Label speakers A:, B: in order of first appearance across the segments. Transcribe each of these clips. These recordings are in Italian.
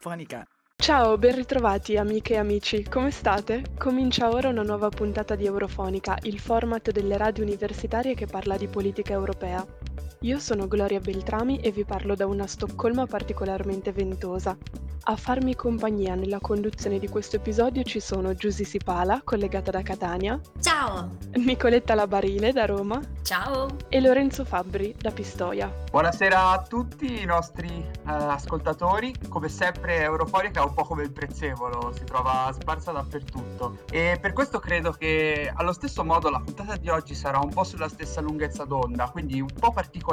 A: Eurofonica.
B: Ciao, ben ritrovati amiche e amici, come state? Comincia ora una nuova puntata di Eurofonica, il format delle radio universitarie che parla di politica europea. Io sono Gloria Beltrami e vi parlo da una Stoccolma particolarmente ventosa. A farmi compagnia nella conduzione di questo episodio ci sono Giusy Sipala, collegata da Catania.
C: Ciao!
B: Nicoletta Labarile da Roma.
C: Ciao!
B: E Lorenzo Fabbri da Pistoia.
D: Buonasera a tutti i nostri uh, ascoltatori. Come sempre Eurofonica è un po' come il prezzemolo, si trova sparsa dappertutto. E per questo credo che allo stesso modo la puntata di oggi sarà un po' sulla stessa lunghezza d'onda, quindi un po' particolare,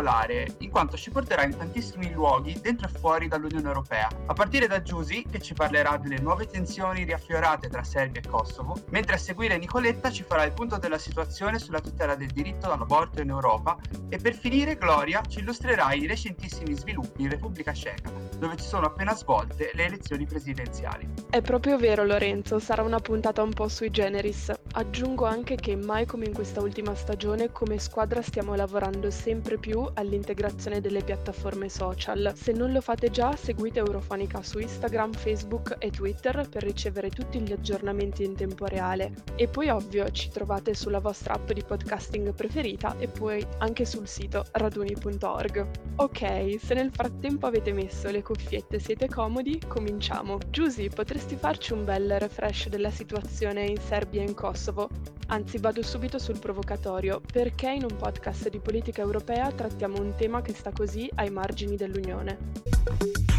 D: in quanto ci porterà in tantissimi luoghi dentro e fuori dall'Unione Europea. A partire da Giusy che ci parlerà delle nuove tensioni riaffiorate tra Serbia e Kosovo, mentre a seguire Nicoletta ci farà il punto della situazione sulla tutela del diritto all'aborto in Europa e per finire Gloria ci illustrerà i recentissimi sviluppi in Repubblica Ceca, dove ci sono appena svolte le elezioni presidenziali.
B: È proprio vero Lorenzo, sarà una puntata un po' sui generis. Aggiungo anche che mai come in questa ultima stagione come squadra stiamo lavorando sempre più all'integrazione delle piattaforme social. Se non lo fate già, seguite Eurofonica su Instagram, Facebook e Twitter per ricevere tutti gli aggiornamenti in tempo reale. E poi ovvio ci trovate sulla vostra app di podcasting preferita e poi anche sul sito raduni.org. Ok, se nel frattempo avete messo le cuffiette e siete comodi, cominciamo. Giusy, potresti farci un bel refresh della situazione in Serbia e in Kosovo? Anzi, vado subito sul provocatorio. Perché in un podcast di politica europea trattiamo un tema che sta così ai margini dell'Unione?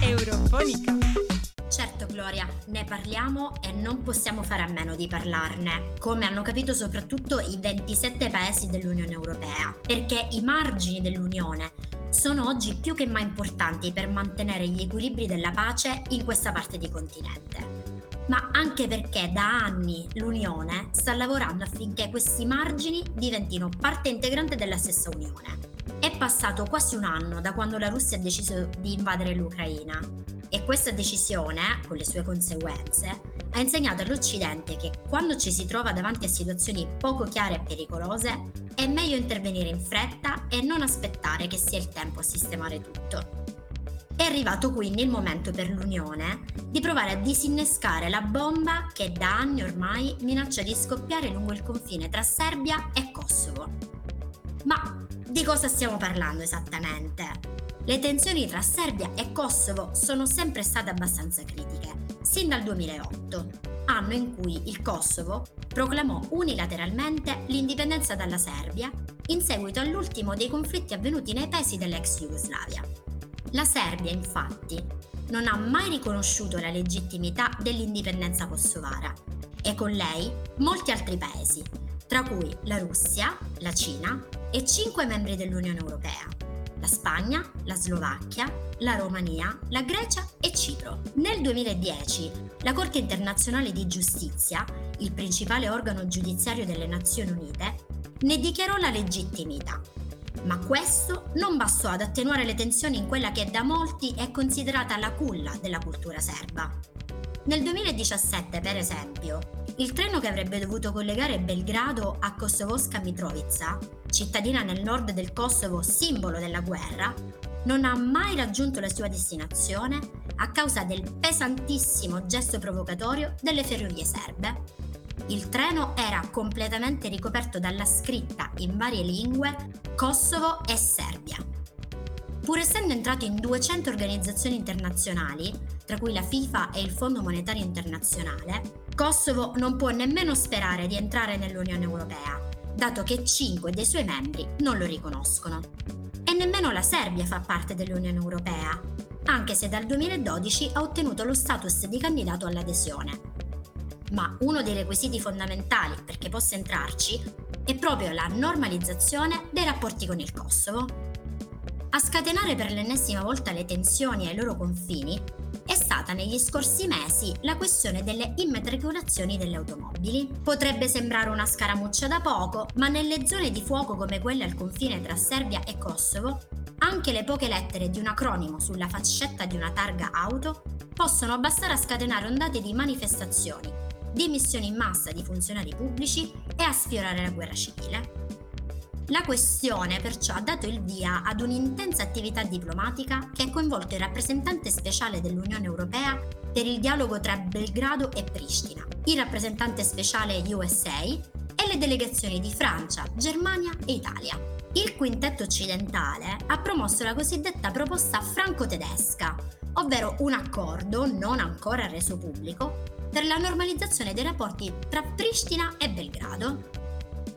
C: Eurofonica. Certo Gloria, ne parliamo e non possiamo fare a meno di parlarne, come hanno capito soprattutto i 27 paesi dell'Unione Europea, perché i margini dell'Unione sono oggi più che mai importanti per mantenere gli equilibri della pace in questa parte di continente. Ma anche perché da anni l'Unione sta lavorando affinché questi margini diventino parte integrante della stessa Unione. È passato quasi un anno da quando la Russia ha deciso di invadere l'Ucraina e questa decisione, con le sue conseguenze, ha insegnato all'Occidente che quando ci si trova davanti a situazioni poco chiare e pericolose, è meglio intervenire in fretta e non aspettare che sia il tempo a sistemare tutto. È arrivato quindi il momento per l'Unione di provare a disinnescare la bomba che da anni ormai minaccia di scoppiare lungo il confine tra Serbia e Kosovo. Ma di cosa stiamo parlando esattamente? Le tensioni tra Serbia e Kosovo sono sempre state abbastanza critiche, sin dal 2008, anno in cui il Kosovo proclamò unilateralmente l'indipendenza dalla Serbia in seguito all'ultimo dei conflitti avvenuti nei paesi dell'ex Jugoslavia. La Serbia, infatti, non ha mai riconosciuto la legittimità dell'indipendenza kosovara e con lei molti altri paesi, tra cui la Russia, la Cina e cinque membri dell'Unione Europea la Spagna, la Slovacchia, la Romania, la Grecia e Cipro. Nel 2010 la Corte internazionale di giustizia, il principale organo giudiziario delle Nazioni Unite, ne dichiarò la legittimità. Ma questo non bastò ad attenuare le tensioni in quella che da molti è considerata la culla della cultura serba. Nel 2017, per esempio, il treno che avrebbe dovuto collegare Belgrado a Kosovoska Mitrovica, cittadina nel nord del Kosovo simbolo della guerra, non ha mai raggiunto la sua destinazione a causa del pesantissimo gesto provocatorio delle ferrovie serbe. Il treno era completamente ricoperto dalla scritta in varie lingue Kosovo e Serbia. Pur essendo entrato in 200 organizzazioni internazionali, tra cui la FIFA e il Fondo Monetario Internazionale, Kosovo non può nemmeno sperare di entrare nell'Unione Europea, dato che 5 dei suoi membri non lo riconoscono. E nemmeno la Serbia fa parte dell'Unione Europea, anche se dal 2012 ha ottenuto lo status di candidato all'adesione. Ma uno dei requisiti fondamentali perché possa entrarci è proprio la normalizzazione dei rapporti con il Kosovo. A scatenare per l'ennesima volta le tensioni ai loro confini è stata negli scorsi mesi la questione delle immatricolazioni delle automobili. Potrebbe sembrare una scaramuccia da poco, ma nelle zone di fuoco come quelle al confine tra Serbia e Kosovo, anche le poche lettere di un acronimo sulla fascetta di una targa auto possono bastare a scatenare ondate di manifestazioni, dimissioni in massa di funzionari pubblici e a sfiorare la guerra civile. La questione perciò ha dato il via ad un'intensa attività diplomatica che ha coinvolto il rappresentante speciale dell'Unione Europea per il dialogo tra Belgrado e Pristina, il rappresentante speciale USA e le delegazioni di Francia, Germania e Italia. Il quintetto occidentale ha promosso la cosiddetta proposta franco-tedesca, ovvero un accordo non ancora reso pubblico per la normalizzazione dei rapporti tra Pristina e Belgrado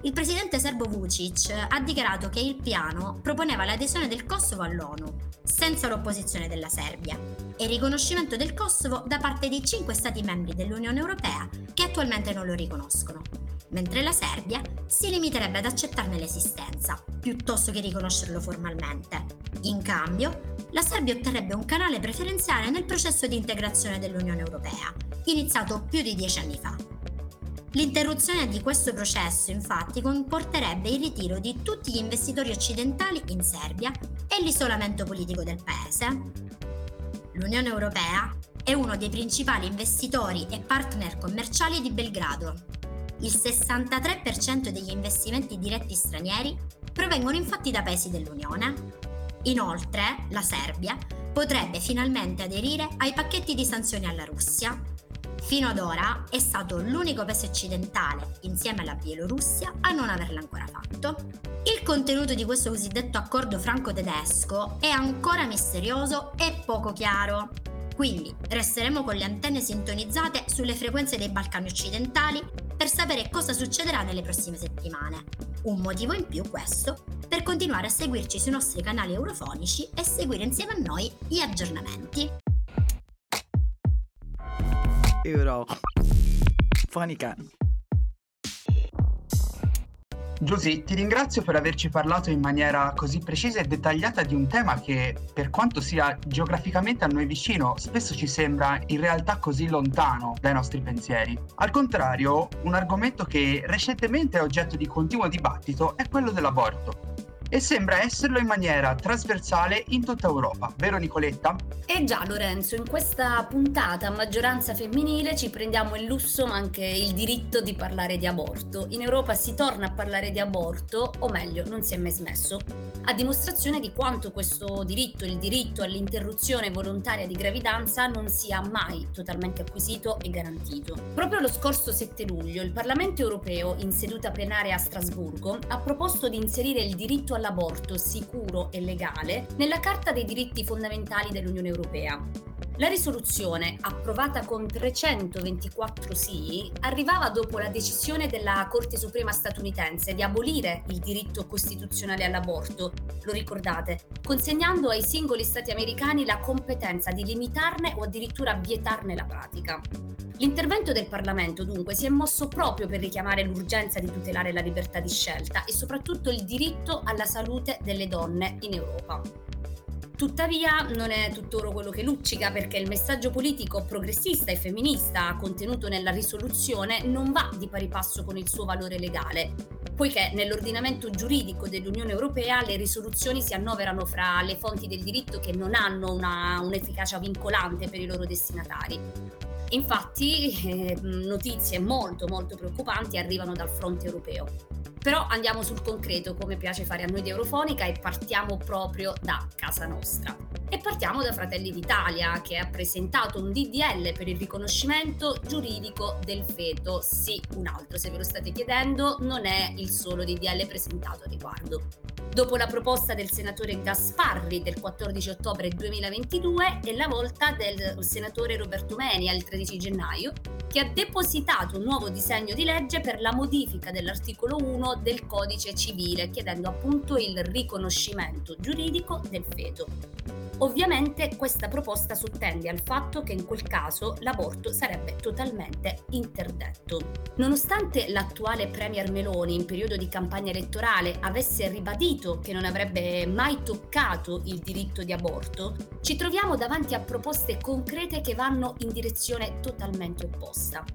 C: il presidente serbo Vucic ha dichiarato che il piano proponeva l'adesione del Kosovo all'ONU, senza l'opposizione della Serbia, e il riconoscimento del Kosovo da parte dei cinque Stati membri dell'Unione Europea che attualmente non lo riconoscono, mentre la Serbia si limiterebbe ad accettarne l'esistenza, piuttosto che riconoscerlo formalmente. In cambio, la Serbia otterrebbe un canale preferenziale nel processo di integrazione dell'Unione Europea, iniziato più di dieci anni fa. L'interruzione di questo processo infatti comporterebbe il ritiro di tutti gli investitori occidentali in Serbia e l'isolamento politico del paese. L'Unione Europea è uno dei principali investitori e partner commerciali di Belgrado. Il 63% degli investimenti diretti stranieri provengono infatti da paesi dell'Unione. Inoltre, la Serbia potrebbe finalmente aderire ai pacchetti di sanzioni alla Russia Fino ad ora è stato l'unico paese occidentale, insieme alla Bielorussia, a non averlo ancora fatto. Il contenuto di questo cosiddetto accordo franco-tedesco è ancora misterioso e poco chiaro. Quindi resteremo con le antenne sintonizzate sulle frequenze dei Balcani occidentali per sapere cosa succederà nelle prossime settimane. Un motivo in più questo per continuare a seguirci sui nostri canali eurofonici e seguire insieme a noi gli aggiornamenti.
A: Eurofonica.
D: Giusy, ti ringrazio per averci parlato in maniera così precisa e dettagliata di un tema che, per quanto sia geograficamente a noi vicino, spesso ci sembra in realtà così lontano dai nostri pensieri. Al contrario, un argomento che recentemente è oggetto di continuo dibattito è quello dell'aborto e sembra esserlo in maniera trasversale in tutta Europa, vero Nicoletta?
E: Eh già Lorenzo, in questa puntata a maggioranza femminile ci prendiamo il lusso ma anche il diritto di parlare di aborto. In Europa si torna a parlare di aborto, o meglio, non si è mai smesso, a dimostrazione di quanto questo diritto, il diritto all'interruzione volontaria di gravidanza, non sia mai totalmente acquisito e garantito. Proprio lo scorso 7 luglio il Parlamento europeo, in seduta plenaria a Strasburgo, ha proposto di inserire il diritto all'aborto sicuro e legale nella Carta dei diritti fondamentali dell'Unione Europea. La risoluzione, approvata con 324 sì, arrivava dopo la decisione della Corte Suprema statunitense di abolire il diritto costituzionale all'aborto, lo ricordate, consegnando ai singoli stati americani la competenza di limitarne o addirittura vietarne la pratica. L'intervento del Parlamento dunque si è mosso proprio per richiamare l'urgenza di tutelare la libertà di scelta e soprattutto il diritto alla salute delle donne in Europa. Tuttavia non è tutt'oro quello che luccica perché il messaggio politico progressista e femminista contenuto nella risoluzione non va di pari passo con il suo valore legale, poiché nell'ordinamento giuridico dell'Unione Europea le risoluzioni si annoverano fra le fonti del diritto che non hanno una, un'efficacia vincolante per i loro destinatari. Infatti eh, notizie molto molto preoccupanti arrivano dal fronte europeo. Però andiamo sul concreto, come piace fare a noi di Eurofonica, e partiamo proprio da casa nostra. E partiamo da Fratelli d'Italia, che ha presentato un DDL per il riconoscimento giuridico del feto. Sì, un altro, se ve lo state chiedendo, non è il solo DDL presentato a riguardo. Dopo la proposta del senatore Gasparri del 14 ottobre 2022 e la volta del senatore Roberto Menia il 13 gennaio, che ha depositato un nuovo disegno di legge per la modifica dell'articolo 1 del codice civile, chiedendo appunto il riconoscimento giuridico del feto. Ovviamente questa proposta sottende al fatto che in quel caso l'aborto sarebbe totalmente interdetto. Nonostante l'attuale Premier Meloni in periodo di campagna elettorale avesse ribadito che non avrebbe mai toccato il diritto di aborto, ci troviamo davanti a proposte concrete che vanno in direzione totalmente opposta.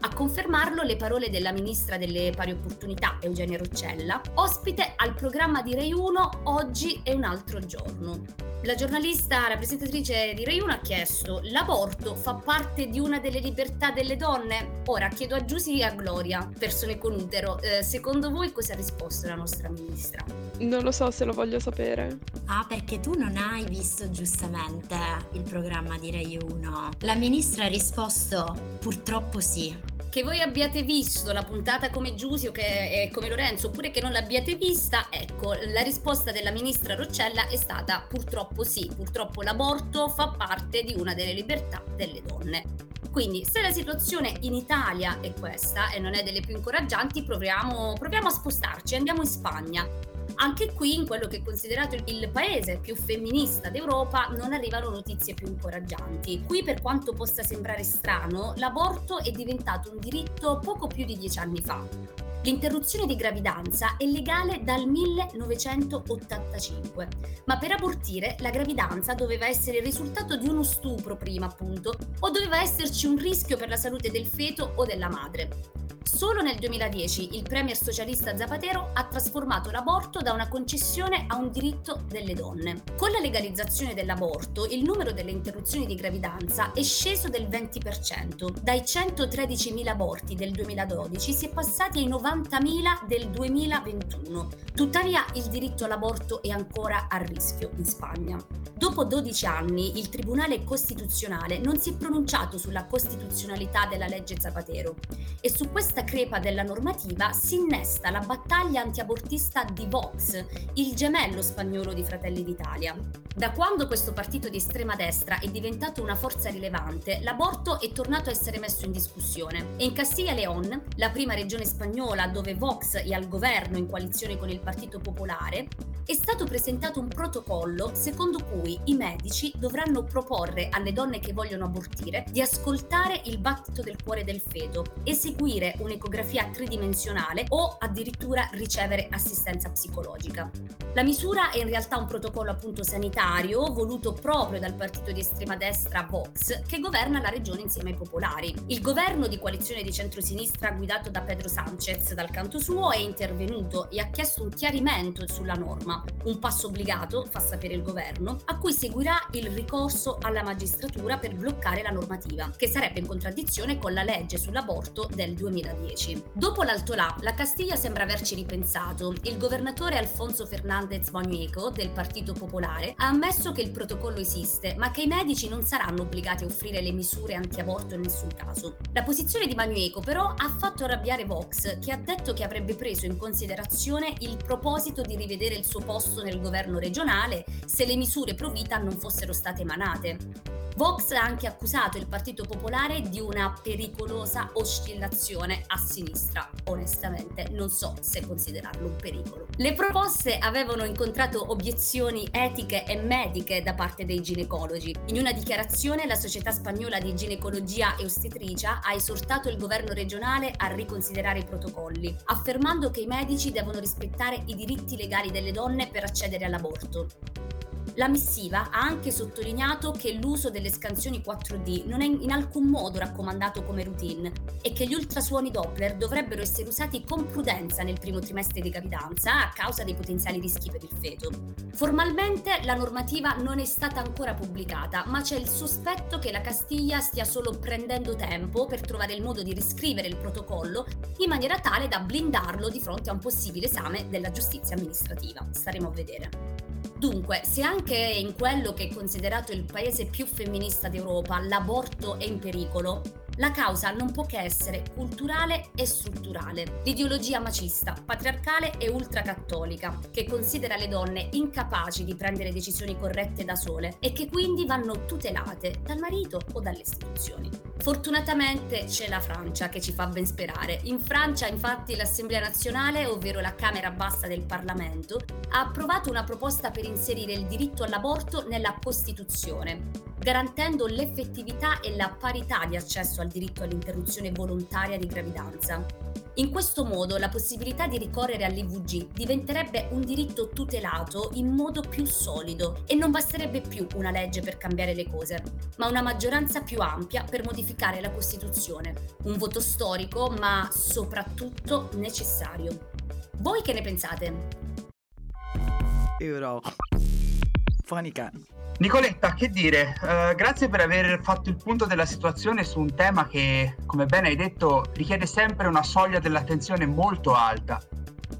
E: A confermarlo le parole della ministra delle pari opportunità Eugenia Roccella, ospite al programma di Rai 1 Oggi è un altro giorno. La giornalista rappresentatrice di Rai 1 ha chiesto: l'aborto fa parte di una delle libertà delle donne? Ora chiedo a Giusy e a Gloria, persone con utero, eh, secondo voi cosa ha risposto la nostra ministra?
B: Non lo so se lo voglio sapere.
C: Ah, perché tu non hai visto giustamente il programma di Rai 1. La ministra ha risposto: purtroppo sì.
E: Che voi abbiate visto la puntata come Giusio e come Lorenzo oppure che non l'abbiate vista, ecco, la risposta della ministra Roccella è stata purtroppo sì, purtroppo l'aborto fa parte di una delle libertà delle donne. Quindi se la situazione in Italia è questa e non è delle più incoraggianti, proviamo, proviamo a spostarci, andiamo in Spagna. Anche qui, in quello che è considerato il paese più femminista d'Europa, non arrivano notizie più incoraggianti. Qui, per quanto possa sembrare strano, l'aborto è diventato un diritto poco più di dieci anni fa. L'interruzione di gravidanza è legale dal 1985, ma per abortire la gravidanza doveva essere il risultato di uno stupro prima, appunto, o doveva esserci un rischio per la salute del feto o della madre. Solo nel 2010 il premier socialista Zapatero ha trasformato l'aborto da una concessione a un diritto delle donne. Con la legalizzazione dell'aborto il numero delle interruzioni di gravidanza è sceso del 20%. Dai 113.000 aborti del 2012 si è passati ai 90.000 del 2021. Tuttavia il diritto all'aborto è ancora a rischio in Spagna. Dopo 12 anni il Tribunale Costituzionale non si è pronunciato sulla costituzionalità della legge Zapatero e su questa crepa della normativa si innesta la battaglia antiabortista di Vox, il gemello spagnolo di Fratelli d'Italia. Da quando questo partito di estrema destra è diventato una forza rilevante, l'aborto è tornato a essere messo in discussione e in Castiglia León, la prima regione spagnola dove Vox è al governo in coalizione con il Partito Popolare, è stato presentato un protocollo secondo cui i medici dovranno proporre alle donne che vogliono abortire di ascoltare il battito del cuore del feto, eseguire un'ecografia tridimensionale o addirittura ricevere assistenza psicologica. La misura è in realtà un protocollo appunto sanitario voluto proprio dal partito di estrema destra Vox che governa la regione insieme ai popolari. Il governo di coalizione di centrosinistra guidato da Pedro Sanchez dal canto suo è intervenuto e ha chiesto un chiarimento sulla norma un passo obbligato, fa sapere il governo, a cui seguirà il ricorso alla magistratura per bloccare la normativa, che sarebbe in contraddizione con la legge sull'aborto del 2010. Dopo l'altolà, la Castiglia sembra averci ripensato. Il governatore Alfonso Fernández Manueco del Partito Popolare ha ammesso che il protocollo esiste, ma che i medici non saranno obbligati a offrire le misure anti-aborto in nessun caso. La posizione di Manueco però ha fatto arrabbiare Vox, che ha detto che avrebbe preso in considerazione il proposito di rivedere il suo posto nel governo regionale se le misure pro vita non fossero state emanate. Vox ha anche accusato il Partito Popolare di una pericolosa oscillazione a sinistra. Onestamente non so se considerarlo un pericolo. Le proposte avevano incontrato obiezioni etiche e mediche da parte dei ginecologi. In una dichiarazione la Società Spagnola di Ginecologia e Ostetricia ha esortato il governo regionale a riconsiderare i protocolli, affermando che i medici devono rispettare i diritti legali delle donne per accedere all'aborto. La missiva ha anche sottolineato che l'uso delle scansioni 4D non è in alcun modo raccomandato come routine e che gli ultrasuoni Doppler dovrebbero essere usati con prudenza nel primo trimestre di gravidanza a causa dei potenziali rischi per il feto. Formalmente la normativa non è stata ancora pubblicata, ma c'è il sospetto che la Castiglia stia solo prendendo tempo per trovare il modo di riscrivere il protocollo in maniera tale da blindarlo di fronte a un possibile esame della giustizia amministrativa. Staremo a vedere. Dunque, se anche in quello che è considerato il paese più femminista d'Europa l'aborto è in pericolo, La causa non può che essere culturale e strutturale. L'ideologia macista, patriarcale e ultracattolica, che considera le donne incapaci di prendere decisioni corrette da sole e che quindi vanno tutelate dal marito o dalle istituzioni. Fortunatamente c'è la Francia che ci fa ben sperare. In Francia infatti l'Assemblea nazionale, ovvero la Camera bassa del Parlamento, ha approvato una proposta per inserire il diritto all'aborto nella Costituzione, garantendo l'effettività e la parità di accesso al diritto all'interruzione volontaria di gravidanza. In questo modo la possibilità di ricorrere all'IVG diventerebbe un diritto tutelato in modo più solido e non basterebbe più una legge per cambiare le cose, ma una maggioranza più ampia per modificare la Costituzione. Un voto storico, ma soprattutto necessario. Voi che ne pensate?
A: Euro. Fonica.
D: Nicoletta, che dire, uh, grazie per aver fatto il punto della situazione su un tema che, come ben hai detto, richiede sempre una soglia dell'attenzione molto alta.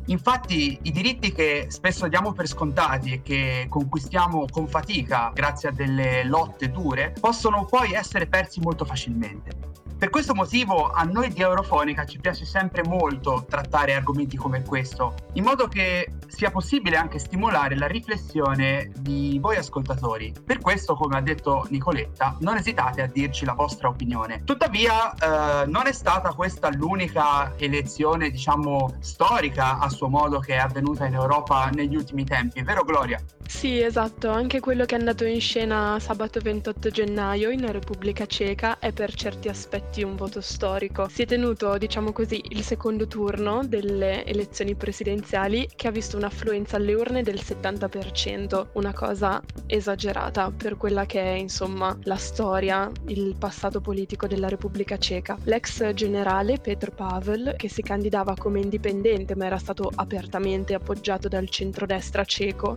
D: Infatti i diritti che spesso diamo per scontati e che conquistiamo con fatica grazie a delle lotte dure possono poi essere persi molto facilmente. Per questo motivo a noi di Eurofonica ci piace sempre molto trattare argomenti come questo, in modo che sia possibile anche stimolare la riflessione di voi ascoltatori. Per questo, come ha detto Nicoletta, non esitate a dirci la vostra opinione. Tuttavia, eh, non è stata questa l'unica elezione, diciamo, storica a suo modo che è avvenuta in Europa negli ultimi tempi, vero Gloria?
B: Sì, esatto, anche quello che è andato in scena sabato 28 gennaio in Repubblica Ceca è per certi aspetti un voto storico. Si è tenuto, diciamo così, il secondo turno delle elezioni presidenziali che ha visto un'affluenza alle urne del 70%, una cosa esagerata per quella che è, insomma, la storia, il passato politico della Repubblica Ceca. L'ex generale Petr Pavel, che si candidava come indipendente ma era stato apertamente appoggiato dal centrodestra ceco,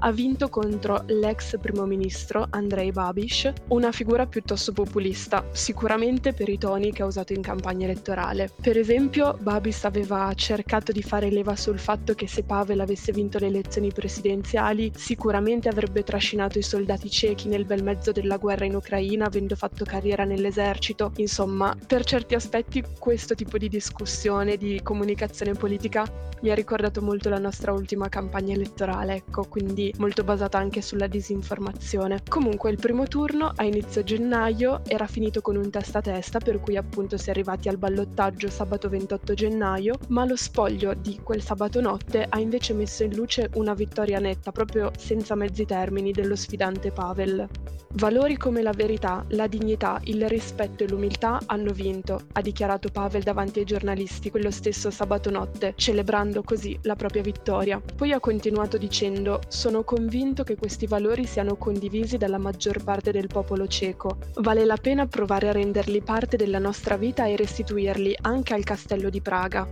B: ha vinto contro l'ex primo ministro Andrei Babiš, una figura piuttosto populista, sicuramente per i toni che ha usato in campagna elettorale. Per esempio, Babiš aveva cercato di fare leva sul fatto che se Pavel avesse vinto le elezioni presidenziali, sicuramente avrebbe trascinato i soldati cechi nel bel mezzo della guerra in Ucraina, avendo fatto carriera nell'esercito. Insomma, per certi aspetti questo tipo di discussione, di comunicazione politica, mi ha ricordato molto la nostra ultima campagna elettorale, ecco, quindi molto basata anche sulla disinformazione. Comunque il primo turno a inizio gennaio era finito con un testa a testa per cui appunto si è arrivati al ballottaggio sabato 28 gennaio, ma lo spoglio di quel sabato notte ha invece messo in luce una vittoria netta proprio senza mezzi termini dello sfidante Pavel. Valori come la verità, la dignità, il rispetto e l'umiltà hanno vinto, ha dichiarato Pavel davanti ai giornalisti quello stesso sabato notte, celebrando così la propria vittoria. Poi ha continuato dicendo: Sono convinto che questi valori siano condivisi dalla maggior parte del popolo ceco. Vale la pena provare a renderli parte della nostra vita e restituirli anche al castello di Praga.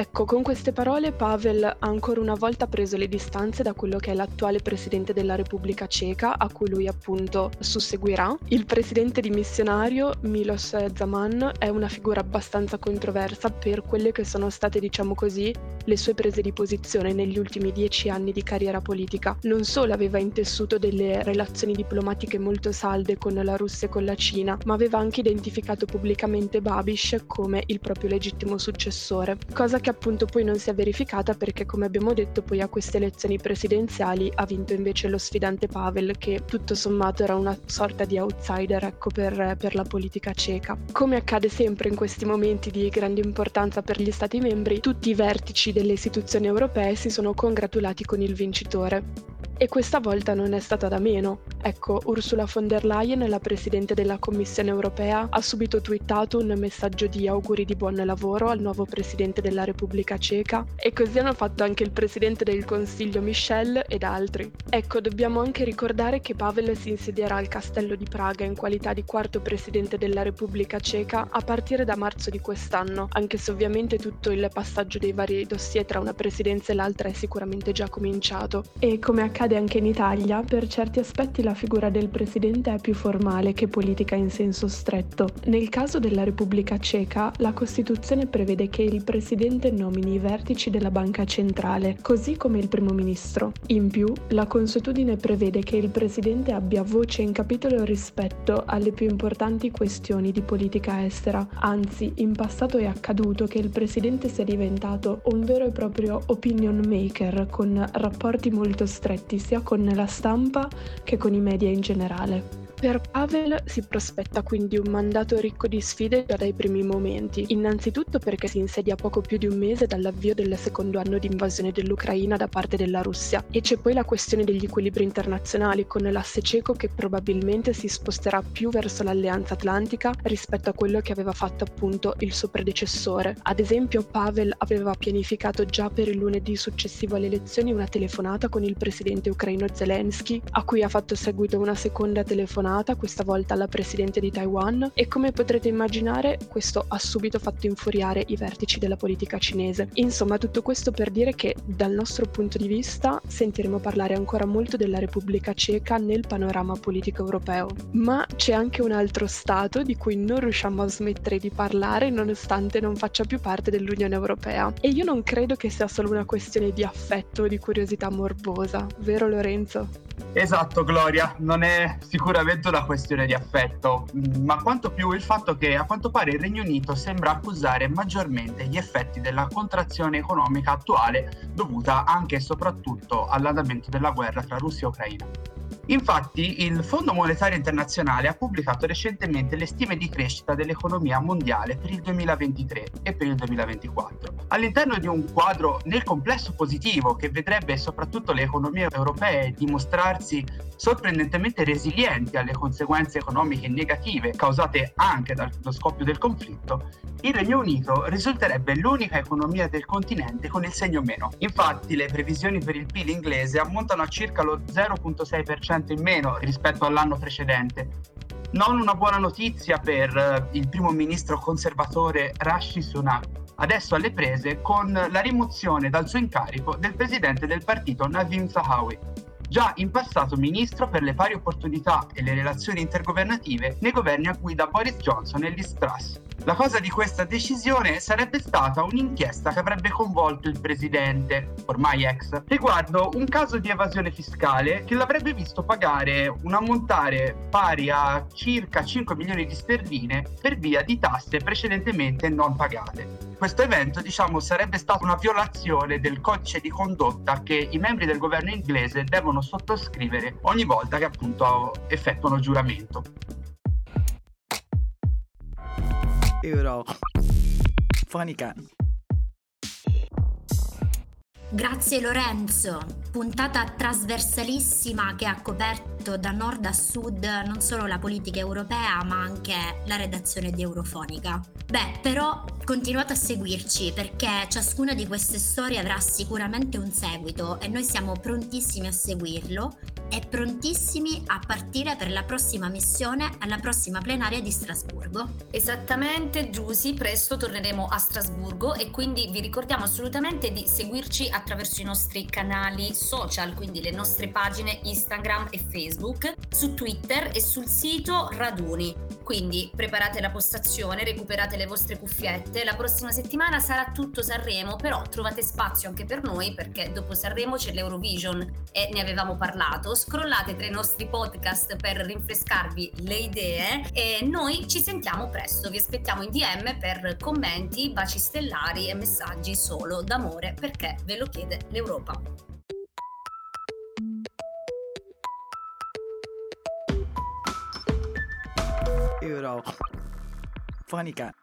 B: Ecco, con queste parole Pavel ha ancora una volta preso le distanze da quello che è l'attuale presidente della Repubblica Ceca, a cui lui appunto susseguirà. Il presidente dimissionario Milos Zaman è una figura abbastanza controversa per quelle che sono state, diciamo così, le sue prese di posizione negli ultimi dieci anni di carriera politica. Non solo aveva intessuto delle relazioni diplomatiche molto salde con la Russia e con la Cina, ma aveva anche identificato pubblicamente Babish come il proprio legittimo successore, cosa che che appunto poi non si è verificata perché come abbiamo detto poi a queste elezioni presidenziali ha vinto invece lo sfidante Pavel che tutto sommato era una sorta di outsider ecco per, per la politica ceca. Come accade sempre in questi momenti di grande importanza per gli Stati membri, tutti i vertici delle istituzioni europee si sono congratulati con il vincitore. E questa volta non è stata da meno. Ecco, Ursula von der Leyen, la presidente della Commissione europea, ha subito twittato un messaggio di auguri di buon lavoro al nuovo presidente della Repubblica Ceca e così hanno fatto anche il presidente del Consiglio Michel ed altri. Ecco, dobbiamo anche ricordare che Pavel si insedierà al Castello di Praga in qualità di quarto presidente della Repubblica Ceca a partire da marzo di quest'anno, anche se ovviamente tutto il passaggio dei vari dossier tra una presidenza e l'altra è sicuramente già cominciato. E come accade accade anche in Italia, per certi aspetti la figura del presidente è più formale che politica in senso stretto. Nel caso della Repubblica Ceca, la Costituzione prevede che il presidente nomini i vertici della banca centrale, così come il primo ministro. In più, la consuetudine prevede che il presidente abbia voce in capitolo rispetto alle più importanti questioni di politica estera. Anzi, in passato è accaduto che il presidente sia diventato un vero e proprio opinion maker con rapporti molto stretti sia con la stampa che con i media in generale. Per Pavel si prospetta quindi un mandato ricco di sfide già dai primi momenti, innanzitutto perché si insedia poco più di un mese dall'avvio del secondo anno di invasione dell'Ucraina da parte della Russia e c'è poi la questione degli equilibri internazionali con l'asse cieco che probabilmente si sposterà più verso l'alleanza atlantica rispetto a quello che aveva fatto appunto il suo predecessore. Ad esempio Pavel aveva pianificato già per il lunedì successivo alle elezioni una telefonata con il presidente ucraino Zelensky, a cui ha fatto seguito una seconda telefonata telefonata, questa volta alla presidente di Taiwan, e come potrete immaginare questo ha subito fatto infuriare i vertici della politica cinese. Insomma, tutto questo per dire che dal nostro punto di vista sentiremo parlare ancora molto della Repubblica Ceca nel panorama politico europeo. Ma c'è anche un altro Stato di cui non riusciamo a smettere di parlare nonostante non faccia più parte dell'Unione Europea. E io non credo che sia solo una questione di affetto o di curiosità morbosa, vero Lorenzo?
D: Esatto, Gloria, non è sicuramente soltanto una questione di affetto, mm, ma quanto più il fatto che a quanto pare il Regno Unito sembra accusare maggiormente gli effetti della contrazione economica attuale dovuta anche e soprattutto all'andamento della guerra tra Russia e Ucraina. Infatti il Fondo Monetario Internazionale ha pubblicato recentemente le stime di crescita dell'economia mondiale per il 2023 e per il 2024. All'interno di un quadro nel complesso positivo che vedrebbe soprattutto le economie europee dimostrarsi sorprendentemente resilienti alle conseguenze economiche negative causate anche dallo scoppio del conflitto, il Regno Unito risulterebbe l'unica economia del continente con il segno meno. Infatti le previsioni per il PIL inglese ammontano a circa lo 0,6% in meno rispetto all'anno precedente. Non una buona notizia per eh, il primo ministro conservatore Rashi Sunak, adesso alle prese con la rimozione dal suo incarico del presidente del partito Navin Zahawi, già in passato ministro per le pari opportunità e le relazioni intergovernative nei governi a guida Boris Johnson e Liz Truss. La cosa di questa decisione sarebbe stata un'inchiesta che avrebbe coinvolto il presidente, ormai ex, riguardo un caso di evasione fiscale che l'avrebbe visto pagare un ammontare pari a circa 5 milioni di sterline per via di tasse precedentemente non pagate. Questo evento, diciamo, sarebbe stata una violazione del codice di condotta che i membri del governo inglese devono sottoscrivere ogni volta che appunto effettuano giuramento.
A: euro. Fonica.
C: Grazie Lorenzo, puntata trasversalissima che ha coperto da nord a sud non solo la politica europea ma anche la redazione di Eurofonica. Beh, però continuate a seguirci perché ciascuna di queste storie avrà sicuramente un seguito e noi siamo prontissimi a seguirlo e prontissimi a partire per la prossima missione alla prossima plenaria di Strasburgo.
E: Esattamente, Giusy, presto torneremo a Strasburgo e quindi vi ricordiamo assolutamente di seguirci attraverso i nostri canali social, quindi le nostre pagine Instagram e Facebook, su Twitter e sul sito Raduni. Quindi preparate la postazione, recuperate le vostre cuffiette. La prossima settimana sarà tutto Sanremo, però trovate spazio anche per noi perché dopo Sanremo c'è l'Eurovision e ne avevamo parlato. Scrollate tra i nostri podcast per rinfrescarvi le idee e noi ci sentiamo presto. Vi aspettiamo in DM per commenti, baci stellari e messaggi solo d'amore perché ve lo chiede l'Europa.
A: Euro. Fonica.